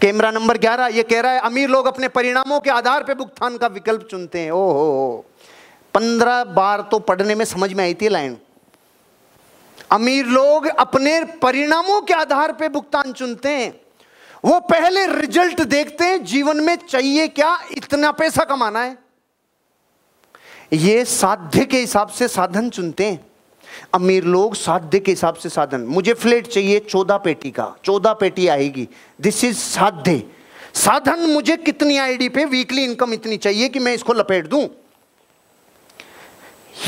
Camera number ग्यारह, ये कह रहा है, अमीर लोग अपने परिणामों के आधार पर भुगतान का विकल्प चुनते हैं। ओहो। पंद्रह बार तो पढ़ने में समझ में आई थी लाइन। अमीर लोग अपने परिणामों के आधार पर भुगतान चुनते हैं। वो पहले रिज़ल्ट देखते हैं, जीवन में चाहिए क्या, इतना पैसा कमाना है। ये साध्य के हिसाब से साधन चुनते हैं। अमीर लोग साध्य के हिसाब से साधन। मुझे फ्लेट चाहिए चौदह पेटी का। चौदह पेटी आएगी। दिस इज़ साध्य साधन मुझे कितनी आईडी पे वीकली इनकम इतनी चाहिए कि मैं इसको लपेट दूँ?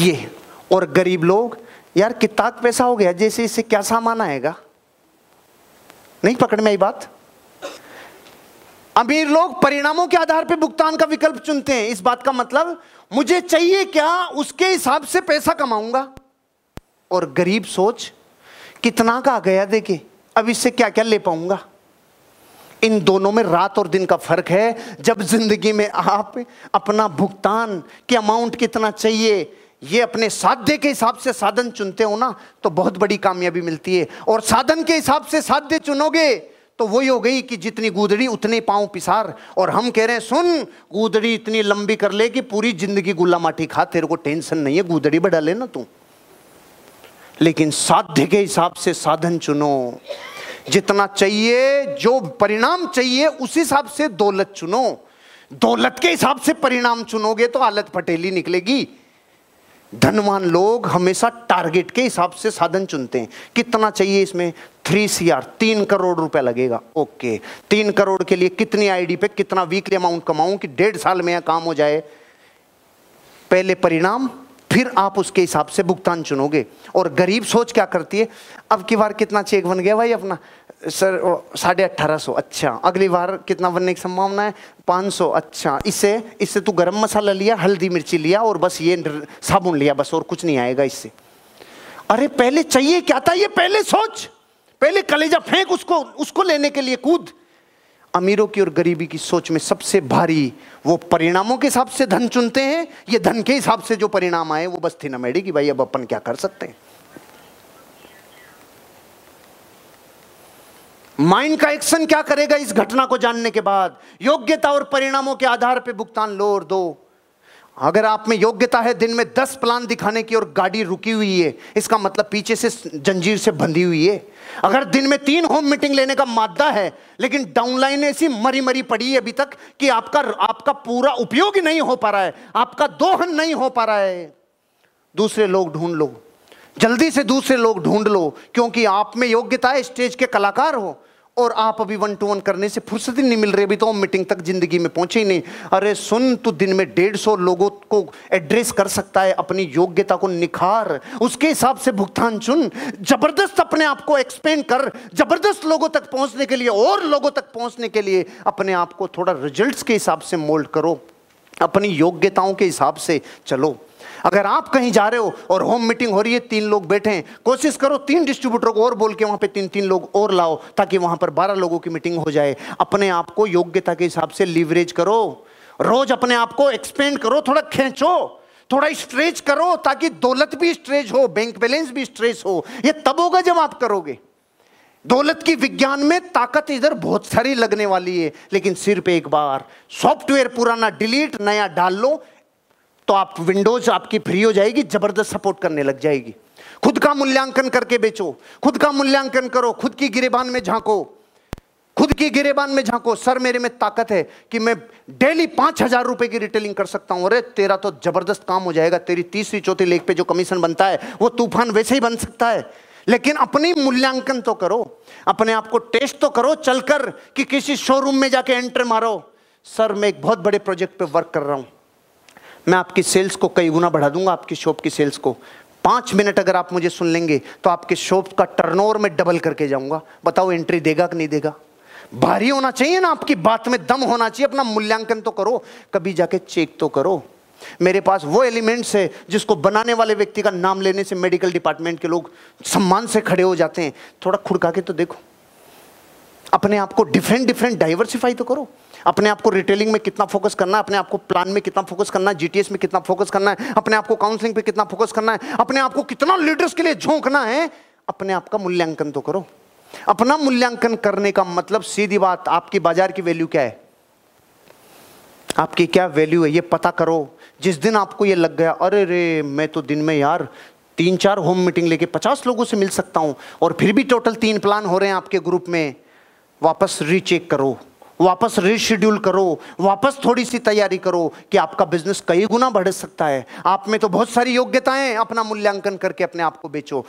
ये। और गरीब लोग, यार कितना पैसा हो गया, जैसे इससे क्या सामान आएगा? नहीं पकड़ में आई बात। अमीर लोग परिणामों के आधार पर भुगतान का विकल्प चुनते हैं। इस बात का मतलब मुझे चाहिए क्या उसके हिसाब से पैसा कमाऊँगा? और गरीब सोच, कितना का आ गया देखे? अब इससे क्या क्या ले पाऊँगा? इन दोनों में रात और दिन का फ़र्क है। जब ज़िंदगी में आप अपना भुगतान के अमाउंट कितना चाहिए, ये अपने साध्य के हिसाब से साधन चुनते हो ना तो बहुत बड़ी कामयाबी मिलती है। और साधन के हिसाब से साध्य चुनोगे तो वही हो गई कि जितनी गुदड़ी, उतने पाँव पिसार। और हम कह रहे हैं, सुन, गुदड़ी इतनी लंबी कर ले कि पूरी ज़िंदगी गुल्ला माटी खा, तेरे को टेंशन नहीं है, गुदड़ी बढ़ा लेना तू। लेकिन साध्य के हिसाब से साधन चुनो। जितना चाहिए, जो परिणाम चाहिए, उस हिसाब से दौलत चुनो। दौलत के हिसाब से परिणाम चुनोगे तो हालत पटेली निकलेगी। धनवान लोग हमेशा टारगेट के हिसाब से साधन चुनते हैं। कितना चाहिए इसमें? थ्री सी आर तीन करोड़ रुपया लगेगा। ओके, तीन करोड़ के लिए कितनी आईडी पे कितना वीकली अमाउंट कमाऊं कि डेढ़ साल में यह काम हो जाए? पहले परिणाम फिर आप उसके हिसाब से भुगतान चुनोगे। और गरीब सोच क्या करती है? अब की बार कितना चेक बन गया भाई अपना? सर साढ़े अट्ठारह सौ अच्छा। अगली बार कितना बनने की संभावना है? पाँच सौ अच्छा। इससे इससे तू गरम मसाला लिया, हल्दी मिर्ची लिया, और बस ये साबुन लिया बस, और कुछ नहीं आएगा इससे। अरे, पहले चाहिए क्या था? ये पहले सोच। पहले कलेजा फेंक उसको उसको लेने के लिए कूद। अमीरों की और गरीबी की सोच में सबसे भारी वो परिणामों के हिसाब से धन चुनते हैं, ये धन के हिसाब से जो परिणाम आए, वो बस थी ना मेडी कि, भाई अब अपन क्या कर सकते हैं? माइंड का एक्शन क्या करेगा इस घटना को जानने के बाद? योग्यता और परिणामों के आधार पर भुगतान लो और दो। अगर आप में योग्यता है, दिन में दस प्लान दिखाने की और गाड़ी रुकी हुई है, इसका मतलब पीछे से जंजीर से बंधी हुई है। अगर दिन में तीन होम मीटिंग लेने का मादा है, लेकिन डाउनलाइन ऐसी मरी मरी पड़ी है अभी तक कि आपका आपका पूरा उपयोग ही नहीं हो पा रहा है, आपका दोहन नहीं हो पा रहा है। दूसरे लोग ढूंढ लो। जल्दी से दूसरे लोग ढूंढ लो, क्योंकि आप में योग्यता है, स्टेज के कलाकार हो। और आप अभी वन टू वन करने से फुर्सत ही नहीं मिल रही, अभी तो मीटिंग तक ज़िंदगी में पहुँचे ही नहीं। अरे सुन तू दिन में डेढ़ सौ लोगों को एड्रेस कर सकता है, अपनी योग्यता को निखार, उसके हिसाब से भुगतान चुन, ज़बरदस्त अपने आप को एक्सपेंड कर, ज़बरदस्त लोगों तक पहुँचने के लिए, और लोगों तक पहुँचने के लिए अपने आप को थोड़ा रिज़ल्ट के हिसाब से मोल्ड करो। अपनी योग्यताओं के हिसाब से चलो। अगर आप कहीं जा रहे हो और होम मीटिंग हो रही है, तीन लोग बैठे हैं, कोशिश करो तीन डिस्ट्रीब्यूटर को और बोल के वहाँ पे तीन तीन लोग और लाओ, ताकि वहाँ पर बारह लोगों की मीटिंग हो जाए। अपने आप को योग्यता के हिसाब से लीवरेज करो। रोज अपने आप को एक्सपेंड करो, थोड़ा खेचो, थोड़ा स्ट्रेच करो, ताकि दौलत भी स्ट्रेच हो बैंक बैलेंस भी स्ट्रेच हो। ये तब होगा जब आप करोगे। दौलत की विज्ञान में ताकत इधर बहुत सारी लगने वाली है, लेकिन सिर्फ़ एक बार सॉफ्टवेयर पुराना डिलीट, नया डाल लो तो आप विंडोज़ आपकी फ्री हो जाएगी, ज़बरदस्त सपोर्ट करने लग जाएगी। खुद का मूल्यांकन करके बेचो, खुद का मूल्यांकन करो, खुद की गिरेबान में झांको, खुद की गिरेबान में झांको। सर, मेरे में ताकत है कि मैं डेली पाँच हज़ार रुपए की रिटेलिंग कर सकता हूँ। अरे, तेरा तो ज़बरदस्त काम हो जाएगा, तेरी तीसरी चौथी लेख पे जो कमीशन बनता है, वो तूफ़ान वैसे ही बन सकता है। लेकिन अपनी मूल्यांकन तो करो, अपने आप को टेस्ट तो करो, चलकर कि किसी शोरूम में जाके एंटर मारो। सर, मैं एक बहुत बड़े प्रोजेक्ट पे वर्क कर रहा हूँ। मैं आपकी सेल्स को कई गुना बढ़ा दूँगा, आपकी शॉप की सेल्स को। पाँच मिनट अगर आप मुझे सुन लेंगे तो आपके शॉप का टर्नओवर में डबल करके जाऊँगा। बताओ एंट्री देगा कि नहीं देगा? भारी होना चाहिए ना, आपकी बात में दम होना चाहिए, अपना मूल्यांकन तो करो। कभी जाके चेक तो करो। मेरे पास वो एलिमेंट्स है जिसको बनाने वाले व्यक्ति का नाम लेने से मेडिकल डिपार्टमेंट के लोग सम्मान से खड़े हो जाते हैं। थोड़ा खुड़का के तो देखो। अपने आप को डिफरेंट डिफरेंट डाइवर्सिफाई तो करो। अपने आप को रिटेलिंग में कितना फोकस करना है, अपने आप को प्लान में कितना फोकस करना है जीटीएस में कितना फोकस करना है, अपने आप को काउंसलिंग पे कितना फोकस करना है, अपने आप को कितना लीडर्स के लिए झोंकना है, अपने आप का मूल्यांकन तो करो। अपना मूल्यांकन करने का मतलब सीधी बात आपकी बाज़ार की वैल्यू क्या है? आपकी क्या वैल्यू है, ये पता करो। जिस दिन आपको ये लग गया, अरे रे, मैं तो दिन में यार तीन चार होम मीटिंग लेके पचास लोगों से मिल सकता हूँ, और फिर भी टोटल तीन प्लान हो रहे हैं आपके ग्रुप में, वापस रीचेक करो, वापस रीशेड्यूल करो, वापस थोड़ी सी तैयारी करो कि आपका बिज़नेस कई गुना बढ़ सकता है। आप में तो बहुत सारी योग्यताएँ अपना मूल्यांकन करके अपने आप को बेचो।